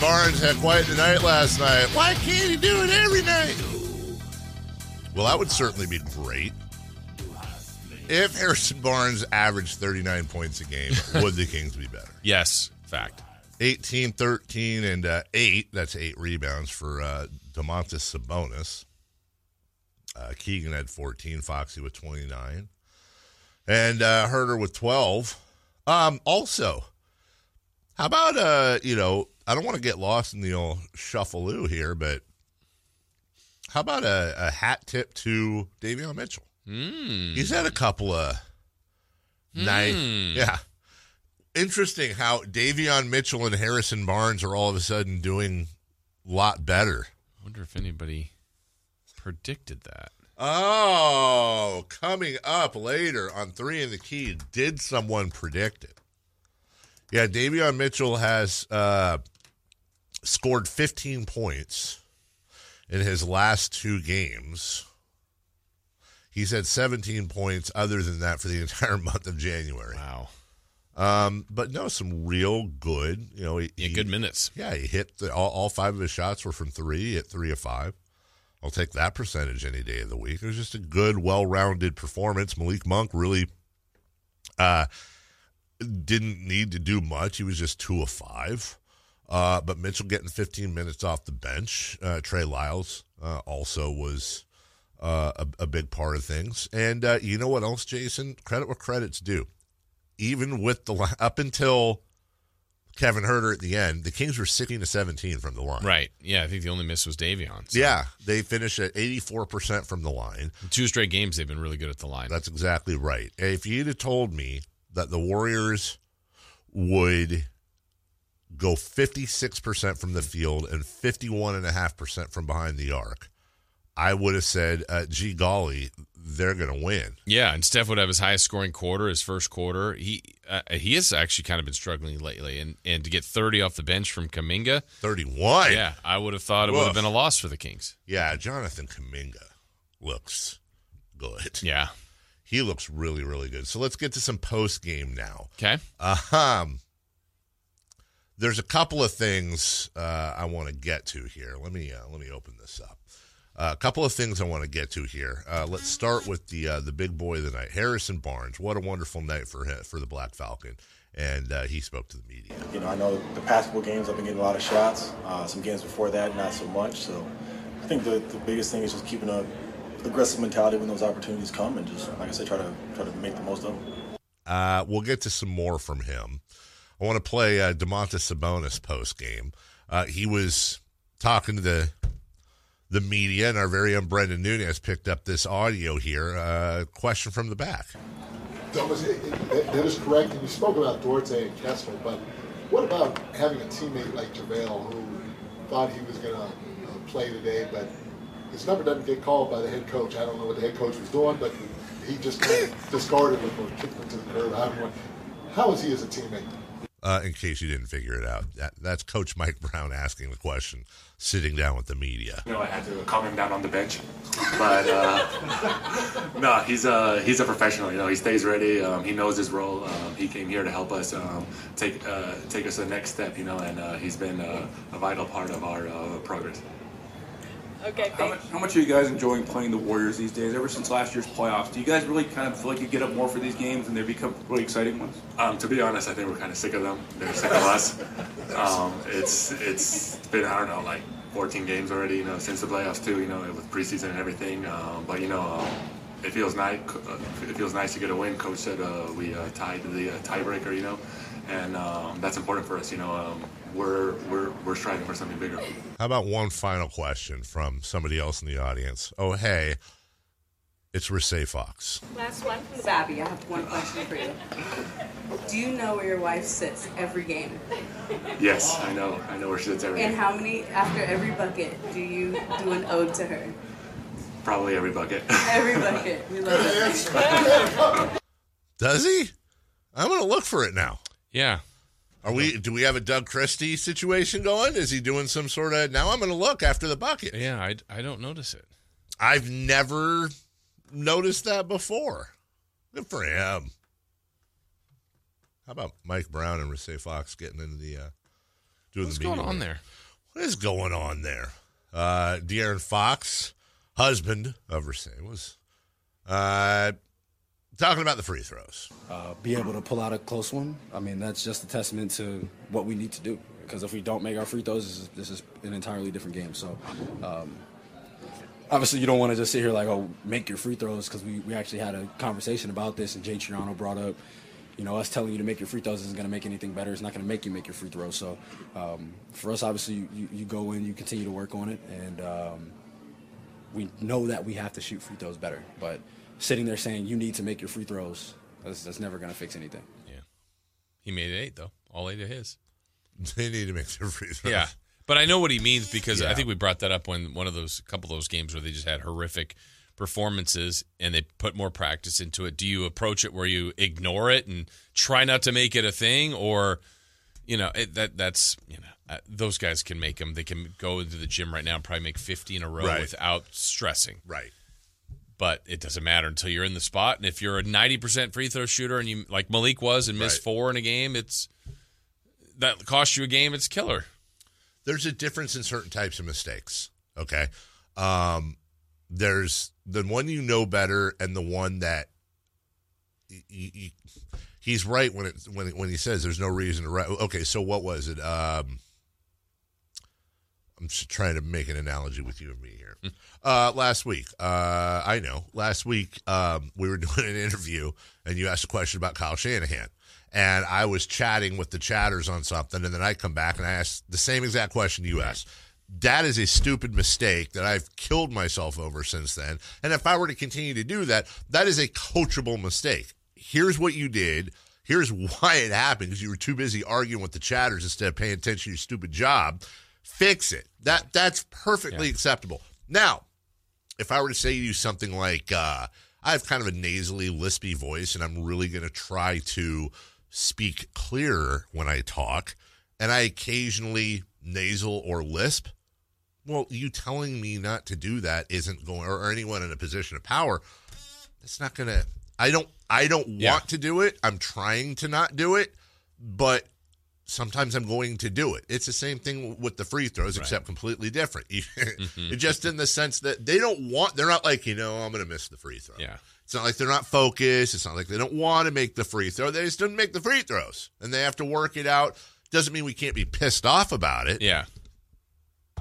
Barnes had quite the night last night. Why can't he do it every night? Well, that would certainly be great. If Harrison Barnes averaged 39 points a game, would the Kings be better? Yes, fact. 18, 13, and uh, 8. That's 8 rebounds for uh, Domantas Sabonis. Uh, Keegan had 14, Foxy with 29, and uh, Huerter with 12. Um, also, how about, uh, you know, I don't want to get lost in the old shuffleoo here, but how about a, a hat tip to Davion Mitchell? Mm. He's had a couple of nice, yeah. Interesting how Davion Mitchell and Harrison Barnes are all of a sudden doing a lot better. I wonder if anybody predicted that. Oh, coming up later on three in the key, did someone predict it? Yeah, Davion Mitchell has uh, scored 15 points in his last two games. He's had 17 points other than that for the entire month of January. Wow. Um, but no, some real good, you know, he, Yeah, good minutes. yeah, he hit the, all, all five of his shots were from three. at three of five. I'll take that percentage any day of the week. It was just a good, well-rounded performance. Malik Monk really uh, didn't need to do much. He was just two of five. Uh, but Mitchell getting 15 minutes off the bench. Uh, Trey Lyles uh, also was uh, a, a big part of things. And uh, you know what else, Jason? Credit where credit's due. Even with the up until Kevin Huerter at the end, the Kings were 16 to 17 from the line. Right. Yeah, I think the only miss was Davion. So Yeah, they finished at 84% from the line. Two straight games, they've been really good at the line. That's exactly right. If you'd have told me that the Warriors would go 56% from the field and 51.5% from behind the arc, I would have said, uh, gee golly, they're going to win. Yeah, and Steph would have his highest scoring quarter, his first quarter. He uh, he has actually kind of been struggling lately, and and to get thirty off the bench from Kuminga, 31. yeah, I would have thought it would have been a loss for the Kings. Yeah, Jonathan Kuminga looks good. Yeah. He looks really, really good. So let's get to some post game now. Okay. Um, there's a couple of things uh, I want to get to here. Let me uh, let me open this up. Uh, a couple of things I want to get to here. Uh, let's start with the uh, the big boy of the night, Harrison Barnes. What a wonderful night for him, for the Black Falcon, and uh, he spoke to the media. You know, I know the past couple games I've been getting a lot of shots. Uh, some games before that, not so much. So I think the, the biggest thing is just keeping a aggressive mentality when those opportunities come, and just like I said, try to try to make the most of them. Uh, we'll get to some more from him. I want to play uh, Domantas Sabonis post game. Uh, he was talking to the the media, and our very own Brendan Nunez picked up this audio here. Uh, question from the back. Thomas, that is correct, and you spoke about Duarte and Kessler, but what about having a teammate like JaVale who thought he was going to uh, play today, but his number doesn't get called by the head coach? I don't know what the head coach was doing, but he just kind of discarded him or kicked him to the curb. How is he as a teammate? Uh, in case you didn't figure it out, that, that's Coach Mike Brown asking the question, sitting down with the media. You know, I had to calm him down on the bench, but uh, no, he's a he's a professional. You know, he stays ready. Um, he knows his role. Um, he came here to help us um, take uh, take us to the next step. You know, and uh, he's been uh, a vital part of our uh, progress. Okay, how much, how much are you guys enjoying playing the Warriors these days? Ever since last year's playoffs, do you guys really kind of feel like you get up more for these games and they become really exciting ones? Um, to be honest, I think we're kind of sick of them. They're sick of us. Um, it's it's been I don't know like 14 games already. You know, since the playoffs too. You know, with preseason and everything. Um, but you know. Um, it feels nice. Uh, it feels nice to get a win. Coach said uh, we uh, tied the uh, tiebreaker, you know, and um, that's important for us. You know, um, we're we're we're striving for something bigger. How about one final question from somebody else in the audience? Oh, hey, it's Rasay Fox. Last one from Sabby. I have one question for you. Do you know where your wife sits every game? Yes, I know. I know where she sits every And game. how many, after every bucket, do you do an ode to her? Probably every bucket. Every bucket. We love it. Does he? I'm going to look for it now. Yeah. Are we? Do we have a Doug Christie situation going? Is he doing some sort of? Now I'm going to look after the bucket. Yeah, I, I don't notice it. I've never noticed that before. Good for him. How about Mike Brown and Rasay Fox getting into the uh, doing What's the going on there? What is going on there? Uh, De'Aaron Fox, husband of Rasay, was uh, talking about the free throws. uh, be able to pull out a close one. I mean, that's just a testament to what we need to do. Because if we don't make our free throws, this is, an entirely different game. So, um, obviously, you don't want to just sit here like, oh, make your free throws, because we, we actually had a conversation about this, and Jay Triano brought up, you know, us telling you to make your free throws isn't going to make anything better. It's not going to make you make your free throws. So, um, for us, obviously, you, you, you go in, you continue to work on it, and um, we know that we have to shoot free throws better. But sitting there saying you need to make your free throws, that's, that's never going to fix anything. Yeah, he made eight though. All eight of his. They need to make their free throws. Yeah. But I know what he means because I think we brought that up when one of those couple of those games where they just had horrific performances and they put more practice into it. Do you approach it where you ignore it and try not to make it a thing or you know, it, that that's, you know, uh, those guys can make them. They can go into the gym right now and probably make 50 in a row Right. without stressing. Right. But it doesn't matter until you're in the spot. And if you're a 90% free throw shooter and you, like Malik was, and missed Right. four in a game, it's that costs you a game. It's killer. there's a difference in certain types of mistakes. Okay. Um, there's the one you know better and the one that he's right when it when when he says there's no reason to write. Okay, so what was it? Um, I'm just trying to make an analogy with you and me here. Uh, last week, uh, I know. Last week, um, we were doing an interview, and you asked a question about Kyle Shanahan, and I was chatting with the chatters on something, and then I come back and I asked the same exact question you asked. That is a stupid mistake that I've killed myself over since then. And if I were to continue to do that, that is a coachable mistake. Here's what you did. Here's why it happened because you were too busy arguing with the chatters instead of paying attention to your stupid job. Fix it. That that's perfectly acceptable. Now, if I were to say to you something like, uh, I have kind of a nasally, lispy voice, and I'm really going to try to speak clearer when I talk, and I occasionally nasal or lisp, well, you telling me not to do that isn't going, or, anyone in a position of power, it's not going to. I don't. I don't Yeah. want to do it. I'm trying to not do it, but sometimes I'm going to do it. It's the same thing with the free throws, except completely different. Mm-hmm. Just in the sense that they don't want. They're not like you know I'm going to miss the free throw. Yeah. It's not like they're not focused. It's not like they don't want to make the free throw. They just don't make the free throws, and they have to work it out. Doesn't mean we can't be pissed off about it. Yeah.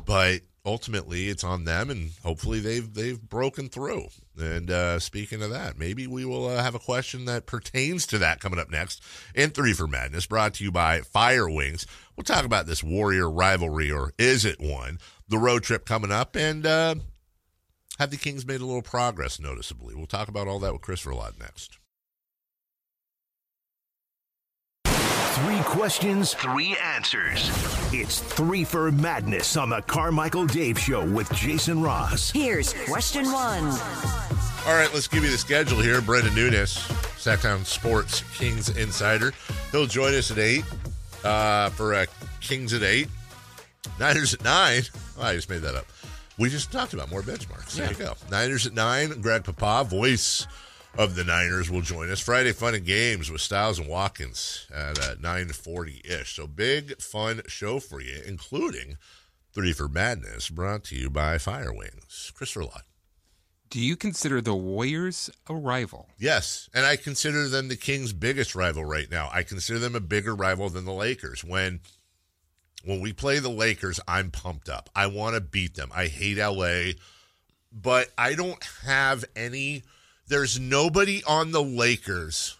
But ultimately, it's on them, and hopefully they've they've broken through. And uh, speaking of that, maybe we will uh, have a question that pertains to that coming up next in Threefer Madness, brought to you by Fire Wings. We'll talk about this Warrior rivalry, or is it one? The road trip coming up, and uh, have the Kings made a little progress noticeably? We'll talk about all that with Chris Verlot next. Three questions, three answers. It's Threefer Madness on the Carmichael Dave Show with Jason Ross. Here's question one. All right, let's give you the schedule here. Brendan Nunes, Sactown Sports Kings Insider. He'll join us at 8 uh, for uh, Kings at 8. Niners at 9. Oh, I just made that up. We just talked about more benchmarks. There you go. Niners at 9. Greg Papa, voice of the Niners, will join us. Friday Fun and Games with Styles and Watkins at uh, 940-ish. So big, fun show for you, including Threefer Madness, brought to you by Fire Wings. Chris Verlot. Do you consider the Warriors a rival? Yes, and I consider them the Kings' biggest rival right now. I consider them a bigger rival than the Lakers. When when we play the Lakers, I'm pumped up. I want to beat them. I hate LA, but I don't have any there's nobody on the Lakers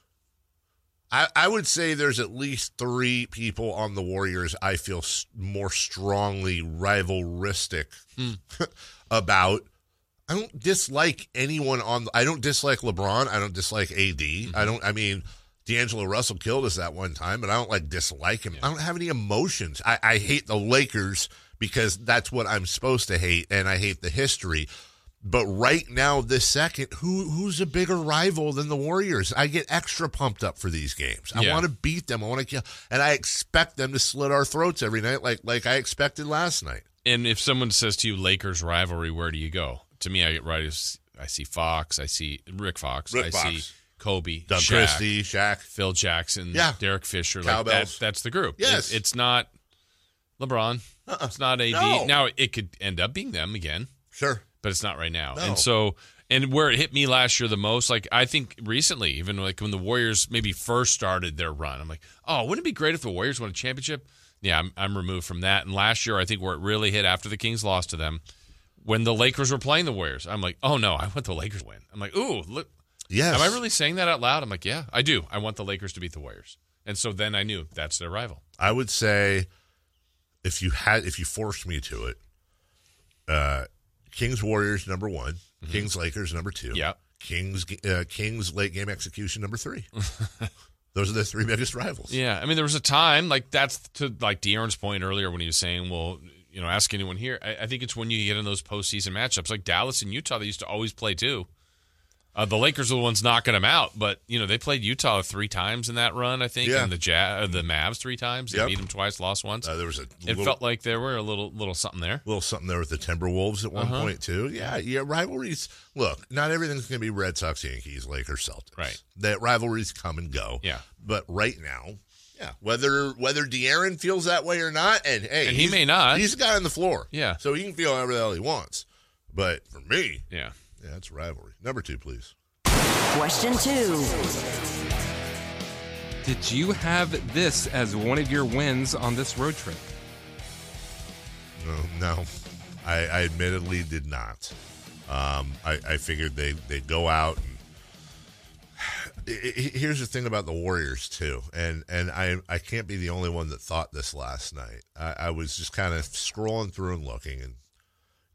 I, I would say there's at least three people on the Warriors I feel s- more strongly rivalristic hmm. about. I don't dislike anyone on. The, I don't dislike LeBron. I don't dislike AD. I mm-hmm. don't. I mean, D'Angelo Russell killed us that one time, but I don't like dislike him. I don't have any emotions. I, I hate the Lakers because that's what I'm supposed to hate, and I hate the history. But right now, this second, who who's a bigger rival than the Warriors? I get extra pumped up for these games. I Yeah. want to beat them. I want to kill, and I expect them to slit our throats every night, like like I expected last night. And if someone says to you Lakers rivalry, where do you go? To me, I get right. as- I see Fox. I see Rick Fox. Rick I Fox. see Kobe, Doug Shaq, Christie, Shaq, Phil Jackson, Yeah. Derek Fisher. Like that, that's the group. Yes. It- it's not LeBron. Uh-uh. It's not AD. No. Now it could end up being them again, Sure. But it's not right now. No. And so, and where it hit me last year the most, like I think recently, even like when the Warriors maybe first started their run, I'm like, oh, wouldn't it be great if the Warriors won a championship? Yeah, I'm, I'm removed from that. And last year, I think where it really hit after the Kings lost to them, when the Lakers were playing the Warriors, I'm like, oh no, I want the Lakers to win. I'm like, ooh, look, Yes. am I really saying that out loud? I'm like, yeah, I do. I want the Lakers to beat the Warriors. And so then I knew that's their rival. I would say if you had if you forced me to it, uh Kings Warriors number one, Kings Lakers number two, Yeah. Kings uh, Kings late game execution number three. Those are the three biggest rivals. Yeah, I mean, there was a time like that's to like De'Aaron's point earlier when he was saying, "Well, you know, ask anyone here." I, I think it's when you get in those postseason matchups, like Dallas and Utah, they used to always play too. Uh, the Lakers are the ones knocking them out, but you know they played Utah three times in that run, I think, Yeah. and the ja- uh, the Mavs three times. They Yep. beat them twice, lost once. Uh, there was a it little, felt like there were a little little something there. little something there with the Timberwolves at one Uh-huh. point too. Yeah, yeah, rivalries. Look, not everything's going to be Red Sox, Yankees, Lakers, Celtics. Right. That rivalries come and go. Yeah. but right now. Yeah, whether whether De'Aaron feels that way or not, and hey, And he may not. He's the guy on the floor. Yeah. so he can feel however the hell he wants. But for me, Yeah. Yeah, it's rivalry. Number two, please. Question two. Did you have this as one of your wins on this road trip? No, no, I, I admittedly did not. Um, I, I figured they they go out. And, I- I- here's the thing about the Warriors too, and and I I can't be the only one that thought this last night. I, I was just kind of scrolling through and looking, and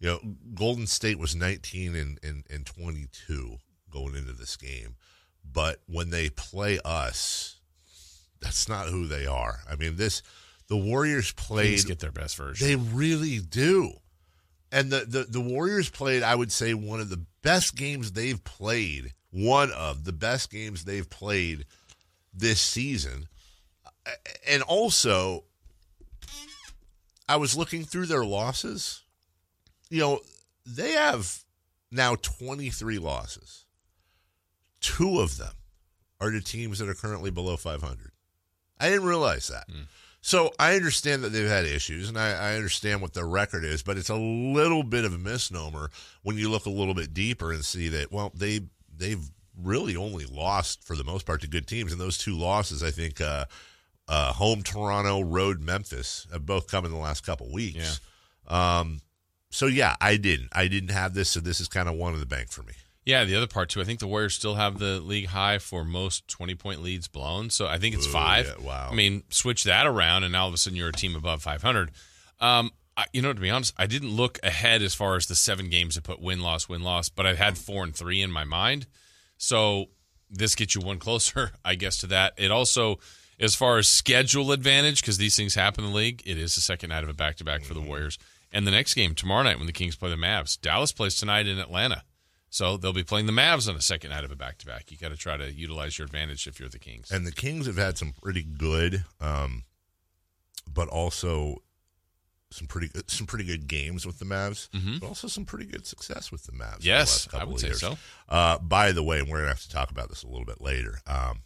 you know, Golden State was 19 and, and, and 22 going into this game, but when they play us, that's not who they are. I mean, this the Warriors played Kings get their best version. they really do. And the, the, the Warriors played, I would say, one of the best games they've played, one of the best games they've played this season. And also, I was looking through their losses. You know, they have now 23 losses. Two of them are to teams that are currently below 500. I didn't realize that. So I understand that they've had issues, and I, I understand what their record is, but it's a little bit of a misnomer when you look a little bit deeper and see that well they they've really only lost for the most part to good teams, and those two losses I think uh, uh, home Toronto, road Memphis have both come in the last couple weeks. Um, so yeah, I didn't I didn't have this, so this is kind of one of the bank for me. Yeah, the other part too. I think the Warriors still have the league high for most twenty-point leads blown. So I think it's Ooh, five. yeah, wow. I mean, switch that around, and now all of a sudden you're a team above five hundred. Um, I, you know, to be honest, I didn't look ahead as far as the seven games to put win loss win loss, but I had four and three in my mind. So this gets you one closer, I guess, to that. It also, as far as schedule advantage, because these things happen in the league, it is the second night of a back to back for the Warriors. And the next game tomorrow night when the Kings play the Mavs, Dallas plays tonight in Atlanta. So they'll be playing the Mavs on a second night of a back to back. You got to try to utilize your advantage if you're the Kings. And the Kings have had some pretty good, um, but also some pretty good, some pretty good games with the Mavs, Mhm. but also some pretty good success with the Mavs. the Yes, last couple I would say years. so. Uh, by the way, and we're gonna have to talk about this a little bit later. Um,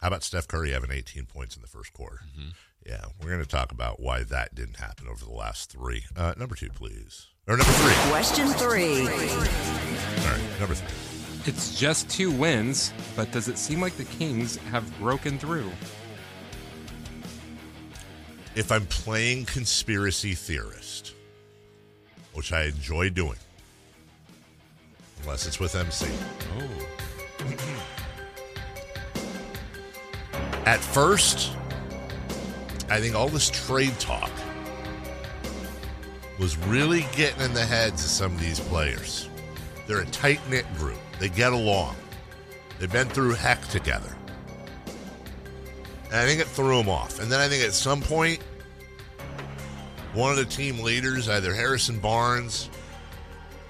how about Steph Curry having 18 points in the first quarter? Mm-hmm. Yeah, we're going to talk about why that didn't happen over the last three. Uh, number two, please, or number three. Question three. All right, number three. It's just two wins, but does it seem like the Kings have broken through? if I'm playing conspiracy theorist, which I enjoy doing, unless it's with MC. Oh. At first, I think all this trade talk was really getting in the heads of some of these players. They're a tight knit group, they get along, they've been through heck together. And I think it threw them off. And then I think at some point, one of the team leaders, either Harrison Barnes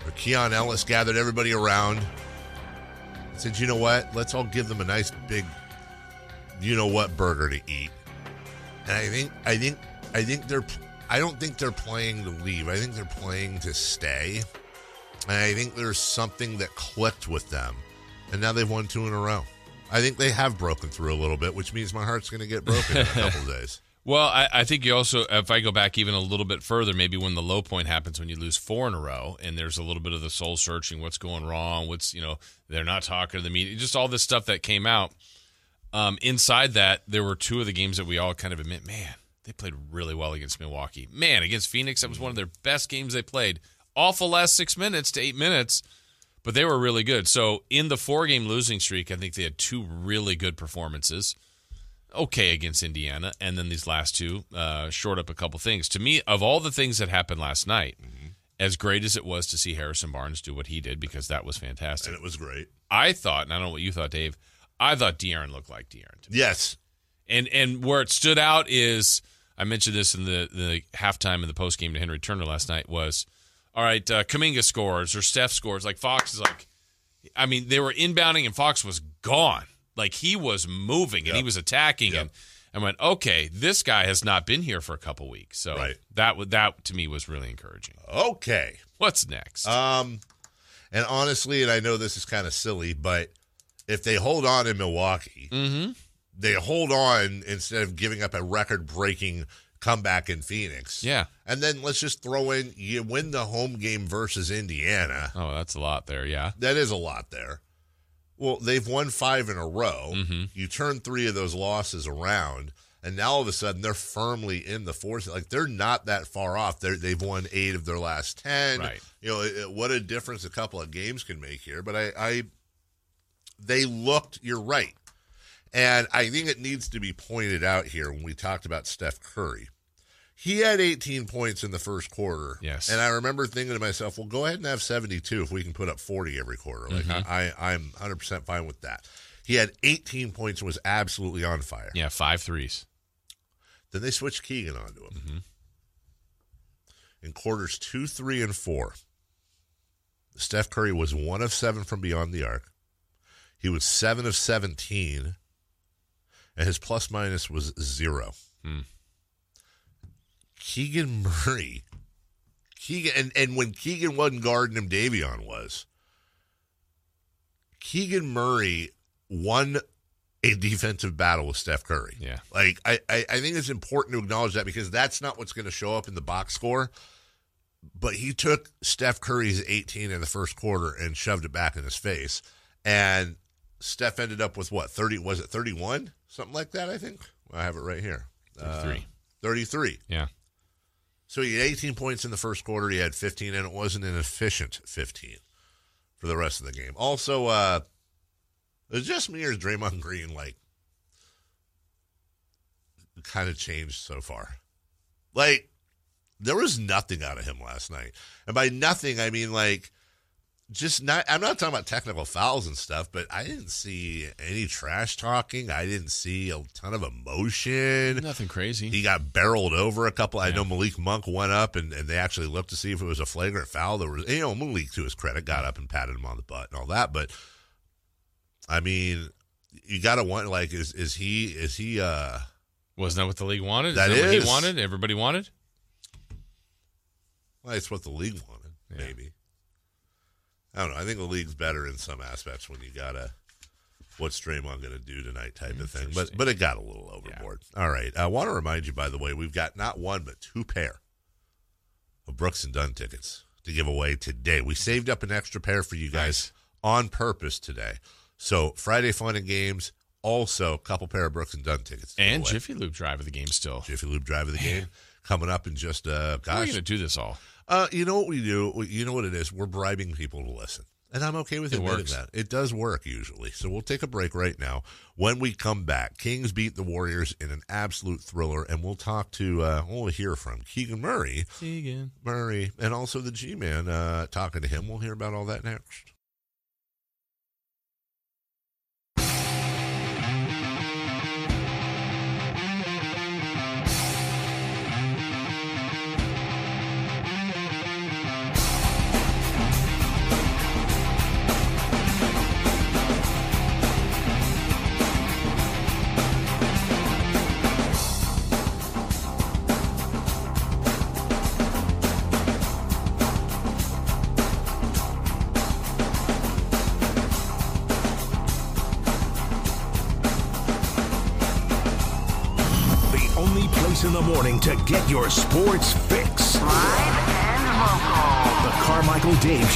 or Keon Ellis, gathered everybody around and said, you know what? Let's all give them a nice big, you know what, burger to eat. And I think, I think, I think they're, I don't think they're playing to leave. I think they're playing to stay. And I think there's something that clicked with them. And now they've won two in a row. I think they have broken through a little bit, which means my heart's going to get broken in a couple days. Well, I, I, think you also, if I go back even a little bit further, maybe when the low point happens when you lose four in a row, and there's a little bit of the soul searching, what's going wrong, what's you know they're not talking to the media, just all this stuff that came out. Um, inside that, there were two of the games that we all kind of admit, man, they played really well against Milwaukee. Man, against Phoenix, that was one of their best games they played. Awful last six minutes to eight minutes but they were really good. So in the four game losing streak, I think they had two really good performances. Okay against Indiana, and then these last two uh, short up a couple things. To me, of all the things that happened last night, mm-hmm. as great as it was to see Harrison Barnes do what he did because that was fantastic, and it was great. I thought, and I don't know what you thought, Dave. I thought De'Aaron looked like De'Aaron. Yes, and and where it stood out is I mentioned this in the the halftime of the post game to Henry Turner last night was all right, uh, Kuminga scores or Steph scores. Like Fox is like, I mean, they were inbounding and Fox was gone. Like he was moving yep. and he was attacking yep. and I went, okay, this guy has not been here for a couple weeks. So right. that that to me was really encouraging. Okay, what's next? Um, and honestly, and I know this is kind of silly, but if they hold on in Milwaukee, mm-hmm. they hold on instead of giving up a record-breaking comeback in Phoenix. Yeah. And then let's just throw in you win the home game versus Indiana. Oh, that's a lot there, yeah. That is a lot there. Well, they've won five in a row. Mm-hmm. You turn three of those losses around, and now all of a sudden they're firmly in the fourth. Like they're not that far off. they they've won eight of their last ten. Right. You know it, it, what a difference a couple of games can make here. But I, I, they looked. You're right. And I think it needs to be pointed out here when we talked about Steph Curry. He had 18 points in the first quarter. Yes. And I remember thinking to myself, well, go ahead and have 72 if we can put up 40 every quarter. Like, mm-hmm. I, I'm 100% fine with that. He had 18 points and was absolutely on fire. Yeah, five threes. Then they switched Keegan onto him. Mm-hmm. In quarters two, three, and four, Steph Curry was one of seven from beyond the arc. He was seven of 17 and his plus minus was zero. Hmm. Keegan Murray, Keegan, and, and when Keegan wasn't guarding him, Davion was. Keegan Murray won a defensive battle with Steph Curry. Yeah. Like, I, I, I think it's important to acknowledge that because that's not what's going to show up in the box score. But he took Steph Curry's 18 in the first quarter and shoved it back in his face. And Steph ended up with what, 30, was it 31? something like that. I think I have it right here. Thirty-three. Uh, Thirty-three. Yeah. So he had 18 points in the first quarter. He had 15, and it wasn't an efficient 15 for the rest of the game. Also, uh, it's just me or is Draymond Green like kind of changed so far? Like there was nothing out of him last night, and by nothing I mean like just not I'm not talking about technical fouls and stuff, but I didn't see any trash talking. I didn't see a ton of emotion. Nothing crazy. He got barreled over a couple. Yeah. I know Malik Monk went up and, and they actually looked to see if it was a flagrant foul. There was you know, Malik to his credit got up and patted him on the butt and all that, but I mean you gotta want like is is he is he uh wasn't that what the league wanted? Is that, that is. what he wanted? Everybody wanted? Well, it's what the league wanted, yeah. maybe. I don't know. I think the league's better in some aspects when you gotta what's Draymond going to do tonight type of thing. But but it got a little overboard. Yeah. All right. I want to remind you, by the way, we've got not one but two pair of Brooks and Dunn tickets to give away today. We saved up an extra pair for you guys nice. on purpose today. So Friday fun and games. Also, a couple pair of Brooks and Dunn tickets. And Jiffy Lube drive of the game still. Jiffy Lube drive of the game coming up in just uh gosh. You going to do this all? Uh, you know what we do? You know what it is? We're bribing people to listen. And I'm okay with It admitting works. that. It does work usually. So we'll take a break right now. When we come back, Kings beat the Warriors in an absolute thriller, and we'll talk to, uh, we'll hear from Keegan Murray. Keegan. Murray, and also the G Man uh, talking to him. We'll hear about all that next.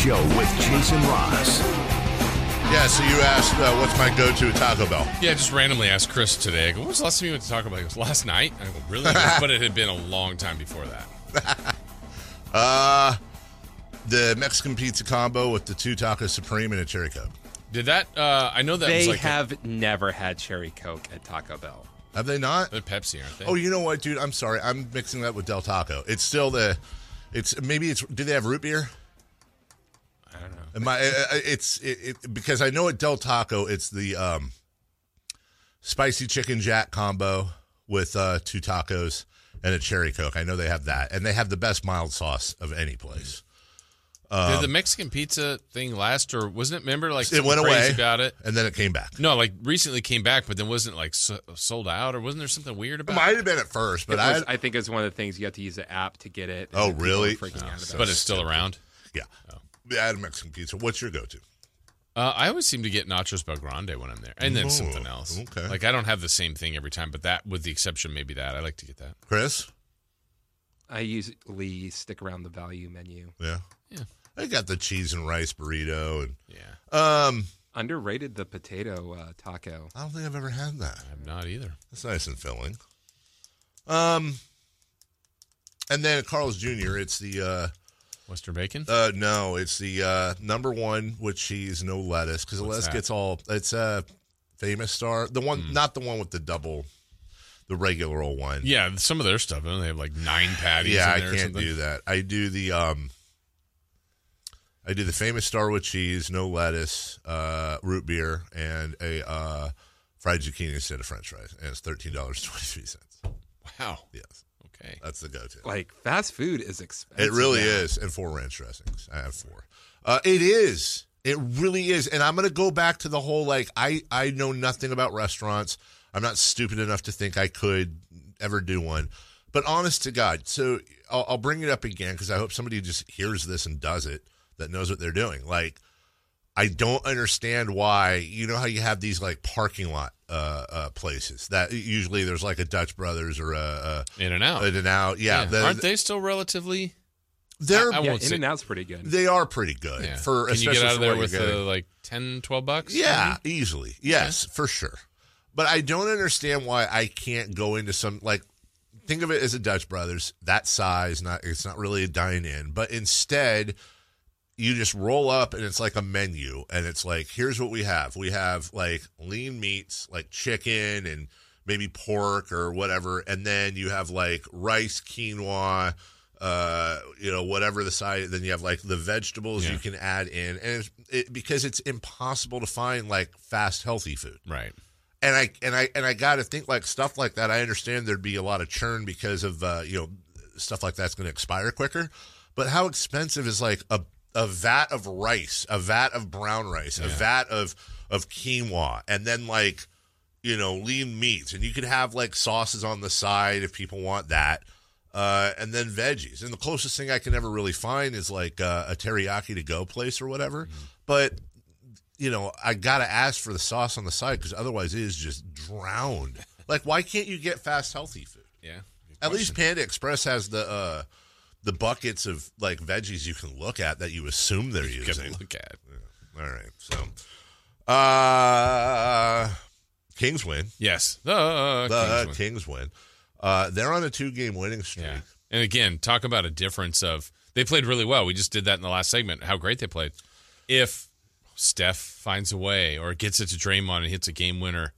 Show with Jason Ross. Yeah, so you asked, uh, what's my go to at Taco Bell? Yeah, I just randomly asked Chris today. I go, when was the last time you went to Taco Bell? He goes, last night. I go, really? But it had been a long time before that. Uh, the Mexican pizza combo with the two tacos supreme and a cherry coke. Did that? Uh, I know that they was like have never had cherry coke at Taco Bell. Have they not? They're Pepsi, aren't they? Oh, you know what, dude? I'm sorry. I'm mixing that with Del Taco. It's still the. It's maybe it's. Do they have root beer? I don't know. Am I, uh, it's it, it, because I know at Del Taco it's the um, spicy chicken jack combo with uh, two tacos and a cherry coke. I know they have that, and they have the best mild sauce of any place. Did Um, the Mexican pizza thing last, or wasn't it? Remember, like it went crazy away about it, and then it came back. No, like recently came back, but then wasn't like so, sold out, or wasn't there something weird about? It might it? have been at first, but was- I I think it's one of the things you have to use the app to get it. Oh, really? Freaking Oh, out about so but it's still around. yeah, yeah, I had a Mexican pizza. What's your go-to? Uh, I always seem to get nachos BellGrande when I'm there, and then Oh, something else. okay. Like I don't have the same thing every time, but that, with the exception, maybe that I like to get that. Chris? I usually stick around the value menu. Yeah, Yeah. I got the cheese and rice burrito, and Yeah, um, Underrated the potato uh, taco. I don't think I've ever had that. I'm not either. That's nice and filling. Um, and then at Carl's Jr., it's the uh, Western bacon. uh no, it's the uh number one with cheese, no lettuce, because the lettuce that? gets all. It's a famous star, the one, not the one with the double, the regular old one. yeah, some of their stuff. Don't they have like nine patties? yeah, I can't do that. I do the um, I do the famous star with cheese, no lettuce, uh, root beer, and a uh, fried zucchini instead of French fries, and it's thirteen dollars twenty three cents. Wow. Yes, Okay. that's the go-to. Like fast food is expensive. It really now. is, and four ranch dressings. I have four. Uh, it is. It really is, and I'm going to go back to the whole like I I know nothing about restaurants. I'm not stupid enough to think I could ever do one. But honest to God, so I'll, I'll bring it up again because I hope somebody just hears this and does it that knows what they're doing. Like I don't understand why you know how you have these like parking lot uh, uh, places that usually there's like a Dutch Brothers or a, a In and out. In and out, yeah. the- Aren't they still relatively? They're I, I Yeah, won't In say. and Out's pretty good. they are pretty good Yeah. for Can you especially get out of there with you're uh, like 10, 12 bucks? yeah easily yes for sure but i don't understand why i can't go into some like think of it as a dutch brothers that size not it's not really a dine in but instead you just roll up and it's like a menu and it's like here's what we have we have like lean meats like chicken and maybe pork or whatever and then you have like rice quinoa uh you know whatever the side then you have like the vegetables Yeah. you can add in and it's, it, because it's impossible to find like fast healthy food Right. and I and I and I got to think like stuff like that. I understand there'd be a lot of churn because of uh, you know stuff like that's going to expire quicker. But how expensive is like a a vat of rice, a vat of brown rice, a vat of of quinoa, and then like you know lean meats, and you could have like sauces on the side if people want that. Uh, and then veggies, and the closest thing I can ever really find is like uh, a teriyaki to go place or whatever. But you know, I gotta ask for the sauce on the side because otherwise it is just drowned. like, why can't you get fast, healthy food? Yeah. At least Panda Express has the uh, the buckets of like veggies you can look at that you assume they're You using. can look at. All right, so uh, Kings win. Yes. The, The Kings Kings, win. win. Uh, they're on a two game winning streak. Yeah. And again, talk about a difference of they played really well. We just did that in the last segment. How great they played. If Steph finds a way or gets it to Draymond and hits a game winner.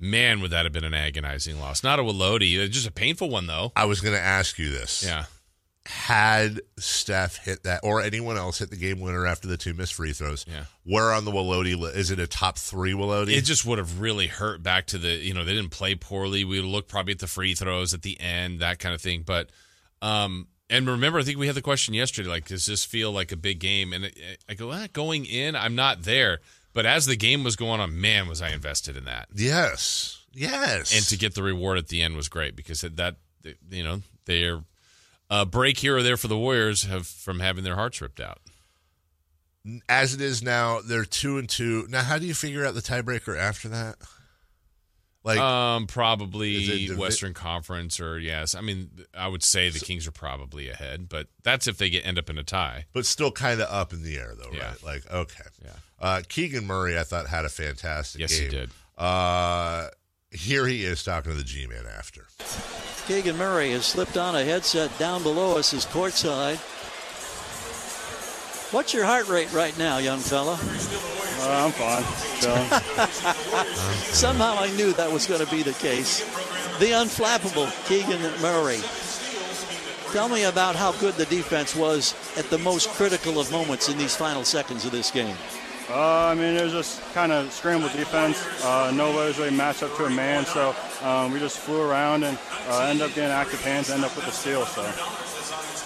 Man, would that have been an agonizing loss? Not a Wilodi, just a painful one though. I was going to ask you this. Yeah. Had Steph hit that, or anyone else hit the game winner after the two missed free throws, Yeah. where on the Wilodi li- is it a top three Wilodi? It just would have really hurt back to the, you know, they didn't play poorly. We look probably at the free throws at the end, that kind of thing. But, um, and remember, I think we had the question yesterday, like, does this feel like a big game? And it, I go, ah, going in, I'm not there. But as the game was going on, man, was I invested in that. yes, yes. And to get the reward at the end was great because that, you know, their uh, break here or there for the Warriors have from having their hearts ripped out. as it is now, they're two and two. Now, how do you figure out the tiebreaker after that? Like, um, probably divi- Western Conference or yes. I mean, I would say the Kings are probably ahead, but that's if they get end up in a tie. but still kind of up in the air, though, Yeah. right? Like, okay. Yeah. Uh, Keegan Murray, I thought, had a fantastic Yes, game. he did. Uh, here he is talking to the G Man after. Keegan Murray has slipped on a headset down below us, is courtside. What's your heart rate right now, young fella? Uh, I'm fine. Chilling. Somehow I knew that was going to be the case. The unflappable Keegan Murray. Tell me about how good the defense was at the most critical of moments in these final seconds of this game. Uh, I mean, it was just kind of scrambled defense. Uh, nobody was really matched up to a man, so um, we just flew around and uh, end up getting active hands, and end up with the steal. So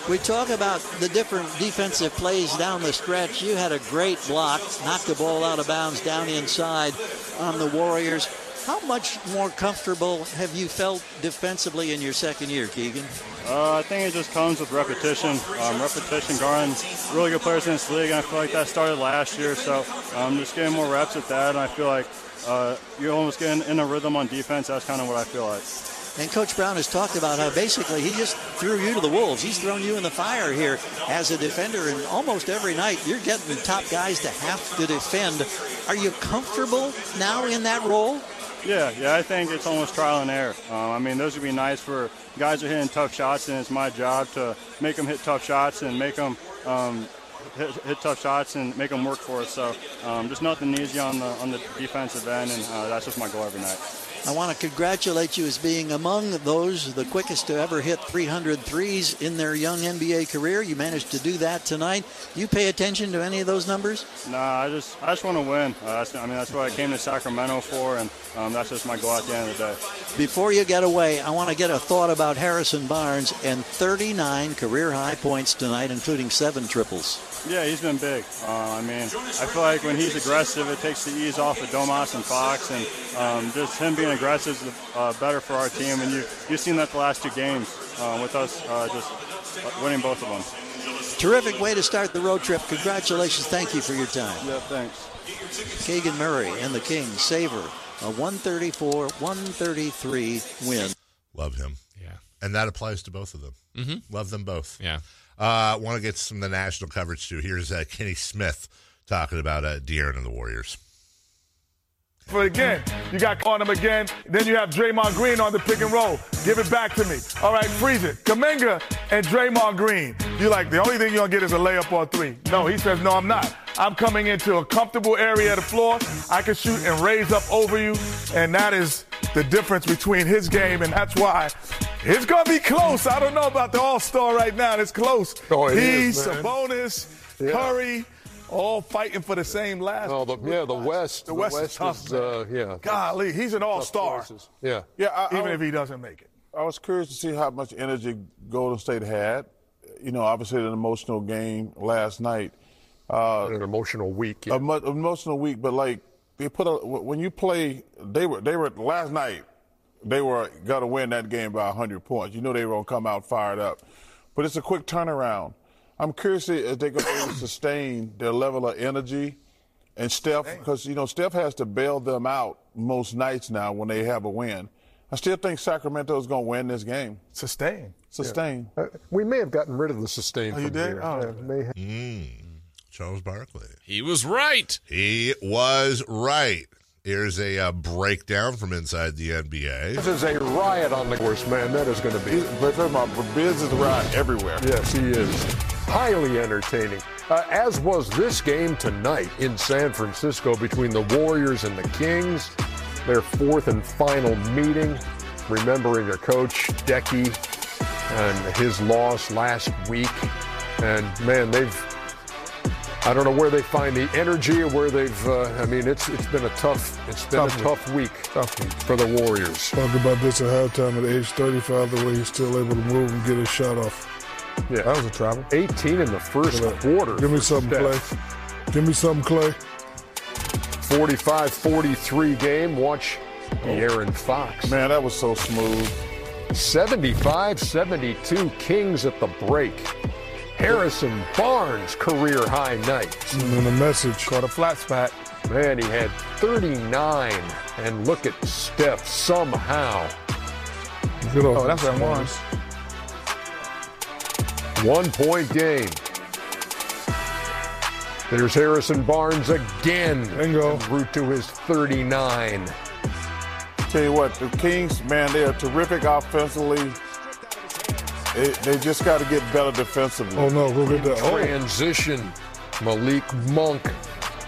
We talk about the different defensive plays down the stretch. You had a great block, knocked the ball out of bounds down inside on the Warriors. How much more comfortable have you felt defensively in your second year, Keegan? uh, I think it just comes with repetition. Um, repetition, guarding really good players in this league, and I feel like that started last year. So I'm um, just getting more reps at that, and I feel like uh, you're almost getting in a rhythm on defense. That's kind of what I feel like. And Coach Brown has talked about how basically he just threw you to the wolves. He's thrown you in the fire here as a defender, and almost every night you're getting the top guys to have to defend. Are you comfortable now in that role? Yeah, yeah, I think it's almost trial and error. Um, I mean, those would be nice for guys are hitting tough shots, and it's my job to make them hit tough shots and make them um, hit, hit tough shots and make them work for us. So um, just nothing easy on the on the defensive end, and uh, that's just my goal every night. I want to congratulate you as being among those the quickest to ever hit 300 threes in their young NBA career. You managed to do that tonight. You pay attention to any of those numbers? Nah, I just I just want to win. Uh, that's, I mean, that's what I came to Sacramento for, and um, that's just my goal at the end of the day. Before you get away, I want to get a thought about Harrison Barnes and 39 career high points tonight, including seven triples. Yeah, he's been big. Uh, I mean, I feel like when he's aggressive, it takes the ease off of Domas and Fox, and um, just him being aggressive is uh, better for our team. And you you've seen that the last two games uh, with us uh, just winning both of them. Terrific way to start the road trip. Congratulations. Thank you for your time. Yeah, thanks. Keegan Murray and the Kings savor a 134 133 win. Love him. Yeah. And that applies to both of them. Mhm. Love them both. Yeah. Uh, Want to get some of the national coverage too. Here's uh, Kenny Smith talking about uh, De'Aaron and the Warriors. But again, you got on him again. Then you have Draymond Green on the pick and roll. Give it back to me. All right, freeze it. Kuminga and Draymond Green. You like the only thing you're gonna get is a layup or three. No, he says no, I'm not. I'm coming into a comfortable area of the floor. I can shoot and raise up over you, and that is the difference between his game, and that's why it's gonna be close. I don't know about the All Star right now. It's close. Oh, it He's is, man. Sabonis, Yeah. Curry, all fighting for the same last. No, the, yeah, the West. The West is tough, uh, yeah. Golly, he's an all-star. Yeah. Yeah, I, Even I, if he doesn't make it. I was curious to see how much energy Golden State had. You know, obviously an emotional game last night. Uh, an emotional week. A mu- emotional week, but like they put a when you play, they were they were last night. They were gonna win that game by 100 points. You know they were gonna come out fired up, but it's a quick turnaround. I'm curious if they're gonna be able to sustain their level of energy. And Steph, because you know Steph has to bail them out most nights now when they have a win. I still think Sacramento is going to win this game. Sustain. Sustain. Uh, we may have gotten rid of the sustain Oh, from you did? here. Oh. Yeah, may have. Mm. Charles Barkley. He was right. He was right. Here's a uh, breakdown from inside the NBA. This is a riot on the course, man. That is going to be. But talking about Biz is right everywhere. Yes, he is. highly entertaining. Uh, as was this game tonight in San Francisco between the Warriors and the Kings, their fourth and final meeting. Remembering a coach, Decky, and his loss last week. And man, they've I don't know where they find the energy or where they've. Uh, I mean, it's it's been a tough it's been Tough a week. tough week, tough week for the Warriors. Talk about this at halftime at age 35, the way he's still able to move and get his shot off. Yeah, that was a travel. 18 in the first quarter. Give me for something, Clay. Give me something, Clay. 45-43 game. Watch De'Aaron Fox. Man, that was so smooth. 75-72 Kings at the break. Harrison Barnes career high night. And then the message. Caught a flat spot. Man, he had 39. And look at Steph somehow. Good old Oh, that's what it was. One point game. There's Harrison Barnes again. Bingo. Route to his 39. Tell you what, the Kings, man, they are terrific offensively. They, they just got to get better defensively. Oh, no, go get that. Oh. Transition. Malik Monk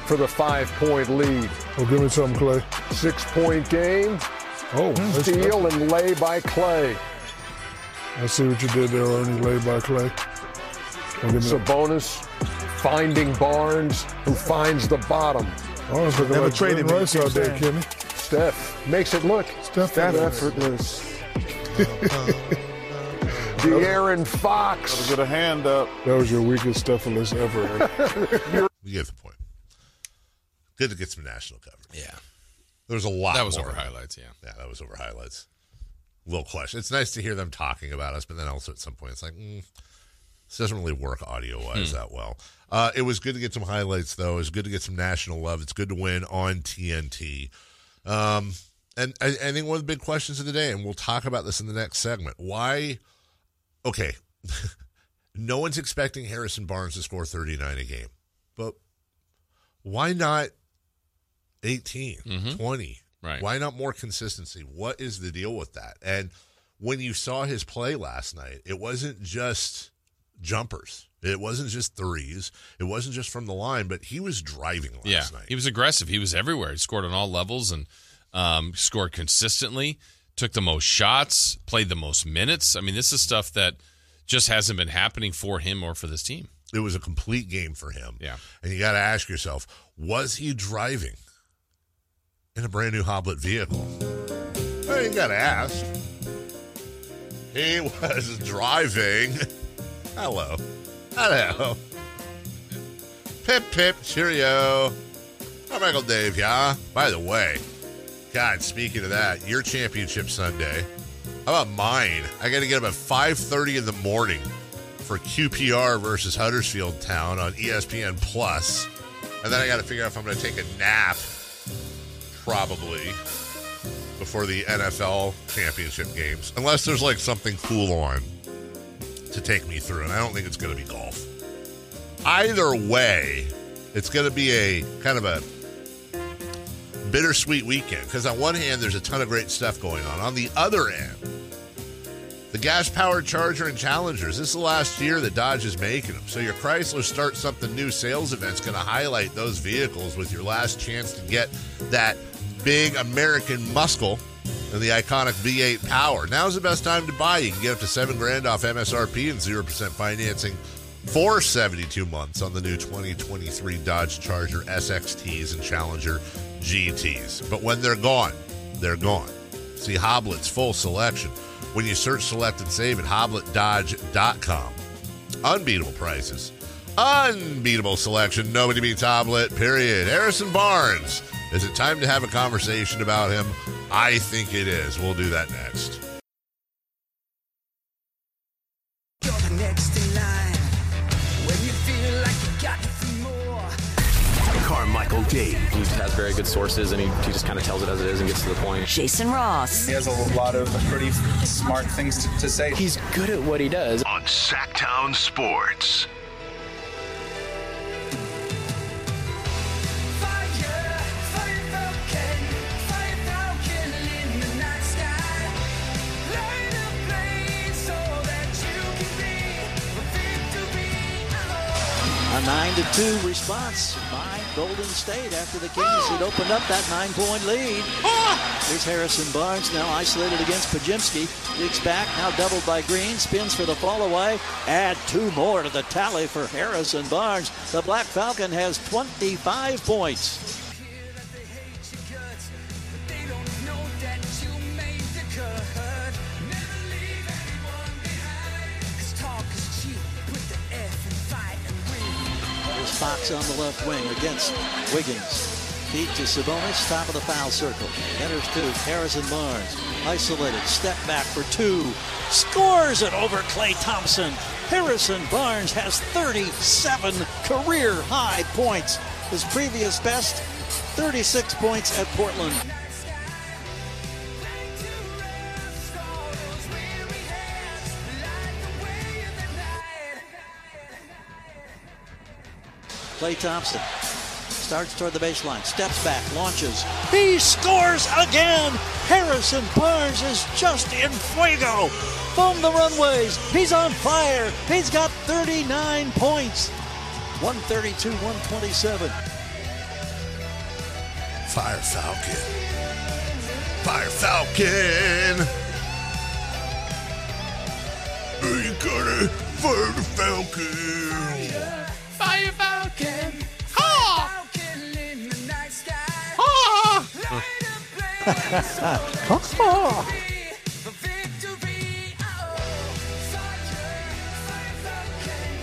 for the five point lead. Oh, give me something, Klay. Six point game. Oh, that's Steal and lay by Klay. I see what you did there, Ernie. Lay by Klay. Give me that. Sabonis finding Barnes, who finds the bottom. Barnes looking Never like traded Glenn me, Rice out there, Kenny. Steph makes it look Steph effortless. De'Aaron Fox. Get a hand up. That was your weakest Stephanus ever. Ernie. You get the point. Good to get some national coverage. Yeah. There was a lot. That was more. over highlights, yeah. Yeah, that was over highlights. Little question. It's nice to hear them talking about us, but then also at some point it's like, mm, this doesn't really work audio wise Hmm. that well. Uh, it was good to get some highlights, though. It was good to get some national love. It's good to win on TNT. Um, and I, I think one of the big questions of the day, and we'll talk about this in the next segment. Why? Okay, no one's expecting Harrison Barnes to score 39 a game, but why not 18, 20? Mm-hmm. Right. Why not more consistency? What is the deal with that? And when you saw his play last night, it wasn't just jumpers. It wasn't just threes. It wasn't just from the line, but he was driving last yeah, night. he was aggressive. He was everywhere. He scored on all levels and um, scored consistently. Took the most shots, played the most minutes. I mean, this is stuff that just hasn't been happening for him or for this team. It was a complete game for him. Yeah. And you got to ask yourself, was he driving in a brand new Hoblit vehicle? Well, you got to ask. He was driving. Hello. Hello. Pip, pip, cheerio. I'm Michael Dave, yeah? By the way, God, speaking of that, your championship Sunday. How about mine? I got to get up at 5.30 in the morning for QPR versus Huddersfield Town on ESPN Plus, and then I got to figure out if I'm going to take a nap, probably before the NFL championship games, unless there's like something cool on to take me through, and I don't think it's going to be golf. Either way, it's going to be a kind of a bittersweet weekend because on one hand, there's a ton of great stuff going on. On the other end, the gas powered Charger and Challengers. This is the last year that Dodge is making them. So your Chrysler Start Something New sales event's going to highlight those vehicles with your last chance to get that big American muscle and the iconic V8 power. Now's the best time to buy. You can get up to seven grand off MSRP and 0% financing for 72 months on the new 2023 Dodge Charger SXTs and Challenger GTs. But when they're gone, they're gone. See Hoblit's full selection when you search, select, and save at hoblitdodge.com. Unbeatable prices, unbeatable selection. Nobody beats Hoblet, period. Harrison Barnes. Is it time to have a conversation about him? I think it is. We'll do that next. Carmichael Dave. He has very good sources and he, he just kind of tells it as it is and gets to the point. Jason Ross. He has a lot of pretty smart things to, to say. He's good at what he does. On Sactown Sports. 9 to 2 response by Golden State after the Kings had opened up that nine point lead. Here's Harrison Barnes now isolated against Podziemski. Digs back, now doubled by Green, spins for the fall away. Add two more to the tally for Harrison Barnes. The Black Falcon has 25 points. Fox on the left wing against Wiggins. Feet to Sabonis, top of the foul circle. Enters to Harrison Barnes. Isolated, step back for two. Scores it over Klay Thompson. Harrison Barnes has 37 career high points. His previous best, 36 points at Portland. Klay Thompson starts toward the baseline, steps back, launches. He scores again. Harrison Barnes is just in fuego. From the runways, he's on fire. He's got 39 points. 132, 127. Fire Falcon. Fire Falcon. Are You gotta fire the Falcon. Fire Falcon.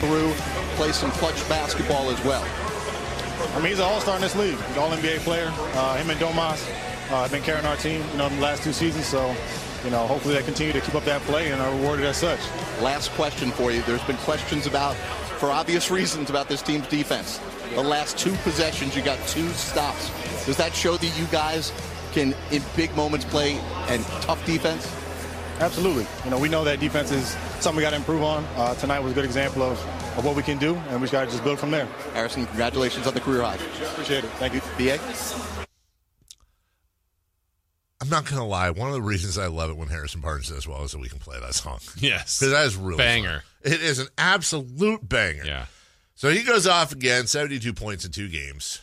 through, play some clutch basketball as well. I mean, he's an all-star in this league. He's an all-NBA player. Uh, him and Domas uh, have been carrying our team, you know, in the last two seasons. So, you know, hopefully they continue to keep up that play and are rewarded as such. Last question for you. There's been questions about, for obvious reasons, about this team's defense. The last two possessions, you got two stops. Does that show that you guys can, in big moments, play and tough defense? Absolutely. You know, we know that defense is something we got to improve on. Uh, tonight was a good example of, of what we can do, and we just got to just build from there. Harrison, congratulations on the career high. Appreciate it. Thank you. BA? I'm not gonna lie. One of the reasons I love it when Harrison Barnes does well is that we can play that song. Yes. because that is really Banger. fun. It is an absolute banger. Yeah. So he goes off again, 72 points in two games.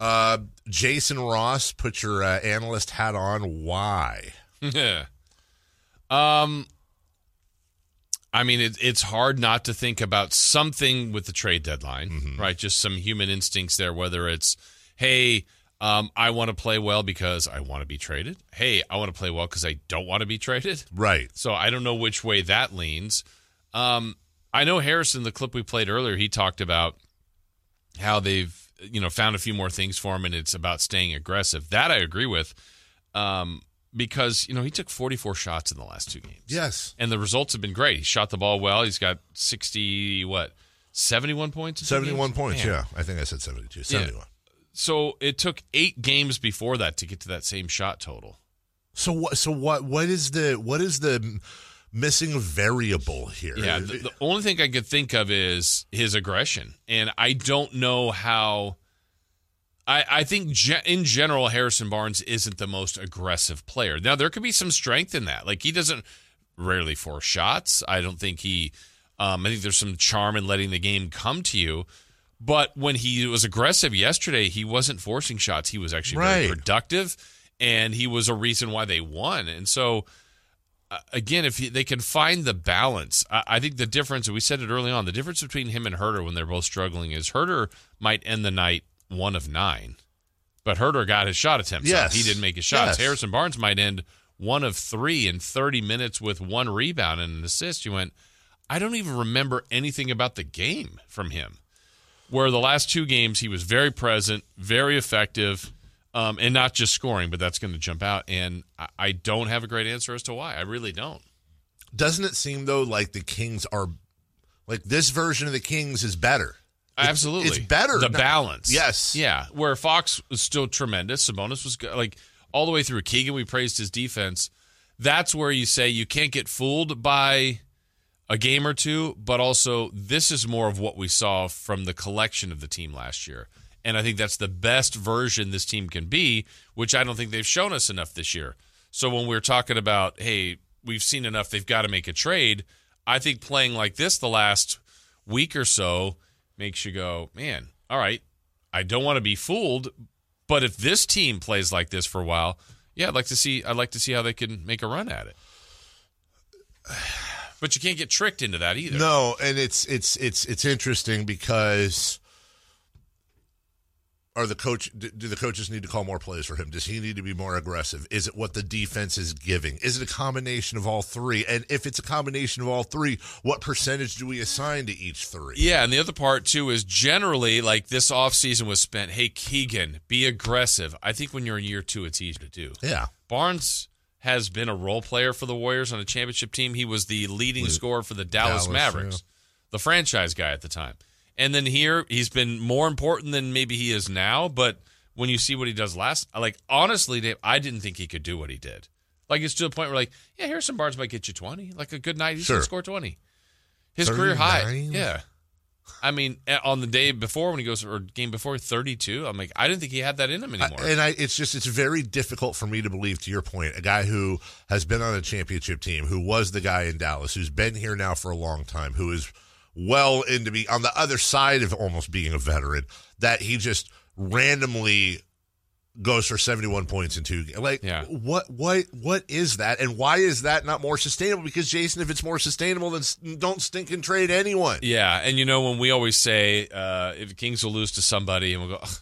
Uh, Jason Ross, put your uh, analyst hat on. Why? Yeah. Um, I mean, it, it's hard not to think about something with the trade deadline, right? Just some human instincts there, whether it's, hey, um, I want to play well because I want to be traded. Hey, I want to play well because I don't want to be traded. Right. So I don't know which way that leans. Um, I know Harrison, the clip we played earlier, he talked about how they've you know found a few more things for him, and it's about staying aggressive. That I agree with, um, because you know he took 44 shots in the last two games. Yes. and the results have been great. He shot the ball well. He's got 60 what 71 points. 71 games? points. Man. Yeah, I think I said 72. Yeah. 71. So it took eight games before that to get to that same shot total. So what? So what? What is the what is the missing variable here? Yeah, the, the only thing I could think of is his aggression, and I don't know how. I I think ge- in general Harrison Barnes isn't the most aggressive player. Now there could be some strength in that. Like he doesn't rarely force shots. I don't think he. Um, I think there's some charm in letting the game come to you. But when he was aggressive yesterday, he wasn't forcing shots. He was actually very productive, and he was a reason why they won. And so uh, again, if he, they can find the balance, I, I think the difference, and we said it early on, the difference between him and Huerter when they're both struggling is Huerter might end the night one of nine, but Huerter got his shot attempts. Yes. He didn't make his shots. Yes. Harrison Barnes might end one of three in 30 minutes with one rebound and an assist. You went, I don't even remember anything about the game from him. Where the last two games, he was very present, very effective, um, and not just scoring, but that's going to jump out. And I, I don't have a great answer as to why. I really don't. Doesn't it seem though like the Kings are like this version of the Kings is better? It's- Absolutely, it's better. The No- balance, Yes. yeah. Where Fox was still tremendous, Sabonis was good, like all the way through. Keegan, we praised his defense. That's where you say you can't get fooled by a game or two, but also this is more of what we saw from the collection of the team last year. And I think that's the best version this team can be, which I don't think they've shown us enough this year. So when we're talking about, hey, we've seen enough, they've got to make a trade, I think playing like this the last week or so makes you go, man, all right, I don't want to be fooled, but if this team plays like this for a while, yeah, I'd like to see I'd like to see how they can make a run at it. But you can't get tricked into that either. No, and it's it's it's it's interesting because are the coach do the coaches need to call more plays for him? Does he need to be more aggressive? Is it what the defense is giving? Is it a combination of all three? And if it's a combination of all three, what percentage do we assign to each three? Yeah, and the other part too is generally like this offseason was spent, hey Keegan, be aggressive. I think when you're in year 2 it's easy to do. Yeah. Barnes has been a role player for the Warriors on a championship team. He was the leading Le- scorer for the Dallas, Dallas, Mavericks, the franchise guy at the time. And then here, he's been more important than maybe he is now. But when you see what he does last, like honestly, Dave, I didn't think he could do what he did. Like it's to the point where, like, yeah, Harrison Barnes might get you twenty. Like a good night, he Sure. gonna score twenty. His career high, yeah. I mean, eh, on the day before when he goes or game before thirty two, I'm like, I didn't think he had that in him anymore. And I, it's just, it's very difficult for me to believe, to your point, a guy who has been on a championship team, who was the guy in Dallas, who's been here now for a long time, who is well into be on the other side of almost being a veteran, that he just randomly goes for 71 points in two games. Like, what, what, what is that? And why is that not more sustainable? Because, Jason, if it's more sustainable, then don't stink and trade anyone. Yeah, and you know when we always say uh, if the Kings will lose to somebody, and we'll go, "Ugh,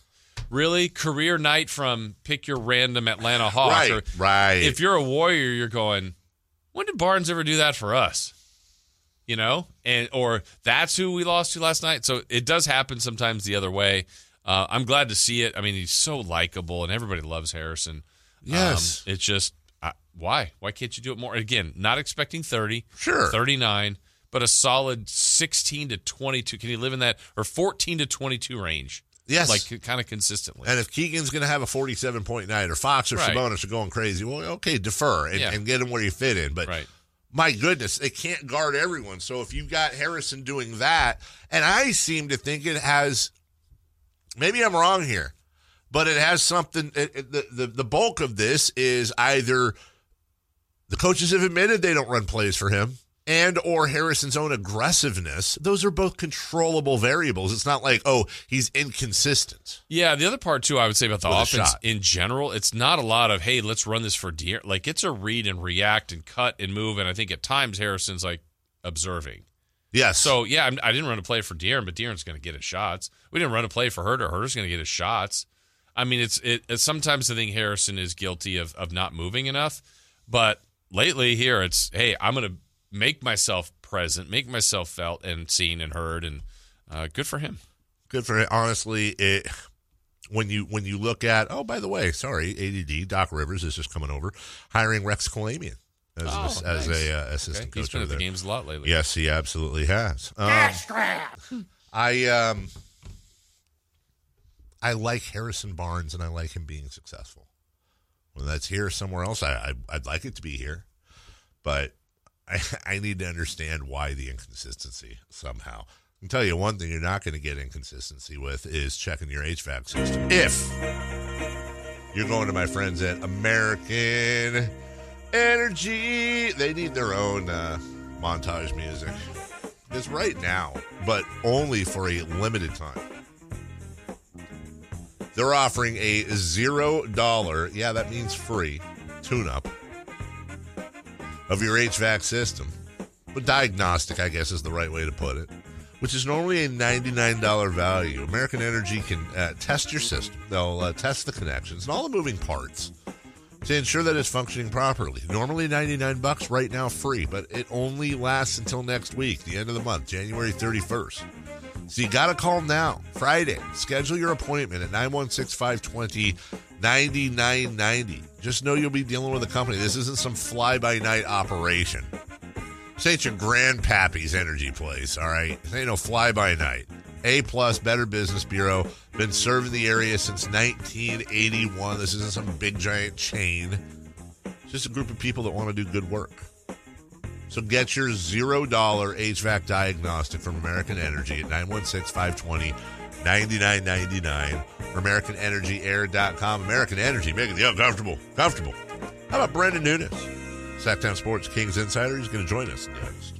really career night from pick your random Atlanta Hawk. Right, Or right. If you're a Warrior, you're going, when did Barnes ever do that for us? You know, and or that's who we lost to last night. So it does happen sometimes the other way. Uh, I'm glad to see it. I mean, he's so likable, and everybody loves Harrison. Yes. um, it's just why? Why can't you do it more? Again, not expecting 30, Sure. 39, but a solid 16 to 22. Can you live in that or 14 to 22 range? Yes. like kind of consistently. And if Keegan's going to have a 47 point night or Fox or Right. Sabonis are going crazy, well, okay, defer and, Yeah. and get him where you fit in. But Right. my goodness, they can't guard everyone. So if you've got Harrison doing that, and I seem to think it has, maybe I'm wrong here, but it has something. It, it- the, the the bulk of this is either the coaches have admitted they don't run plays for him. And or Harrison's own aggressiveness; those are both controllable variables. It's not like, oh, he's inconsistent. Yeah, the other part too, I would say about the With offense in general, it's not a lot of hey, let's run this for deer. Like it's a read and react and cut and move, and I think at times Harrison's like observing. Yes. So yeah, I'm, I didn't run a play for De'Aaron, but De'Aaron's going to get his shots. We didn't run a play for Huerter. Huerter's going to get his shots. I mean, it's it. It's sometimes I think Harrison is guilty of of not moving enough, but lately here it's hey, I'm going to make myself present, make myself felt and seen and heard, and uh, good for him. good for it. Honestly, it when you when you look at oh by the way, sorry, ADD Doc Rivers is just coming over, hiring Rex Kalamian as, an, Oh, as a uh, assistant Okay, he's coach. been over at the there. games a lot lately. Yes, he absolutely has. Um, I um I like Harrison Barnes and I like him being successful. When that's here somewhere else, I, I I'd like it to be here, but I I need to understand why the inconsistency somehow. I can tell you one thing you're not going to get inconsistency with is checking your HVAC system. If you're going to my friends at American Energy, they need their own uh, montage music. It's right now, but only for a limited time. They're offering a zero dollar, yeah, that means free, tune up of your HVAC system. But diagnostic, I guess, is the right way to put it, which is normally a $99 value. American Energy can uh, test your system, they'll uh, test the connections and all the moving parts to ensure that it's functioning properly. Normally 99 bucks right now free, but it only lasts until next week, the end of the month, January 31st. So you got to call now, Friday. Schedule your appointment at 916-520-9990. Just know you'll be dealing with a company. This isn't some fly-by-night operation. This ain't your grandpappy's energy place, all right? This ain't no fly-by-night. A plus Better Business Bureau been serving the area since 1981. This isn't some big giant chain. It's just a group of people that want to do good work. So get your zero dollar HVAC diagnostic from American Energy at 916-520 9999 or AmericanEnergyAir.com. American Energy, making the uncomfortable comfortable. How about Brendan Nunes? Sactown Sports Kings Insider. He's going to join us next.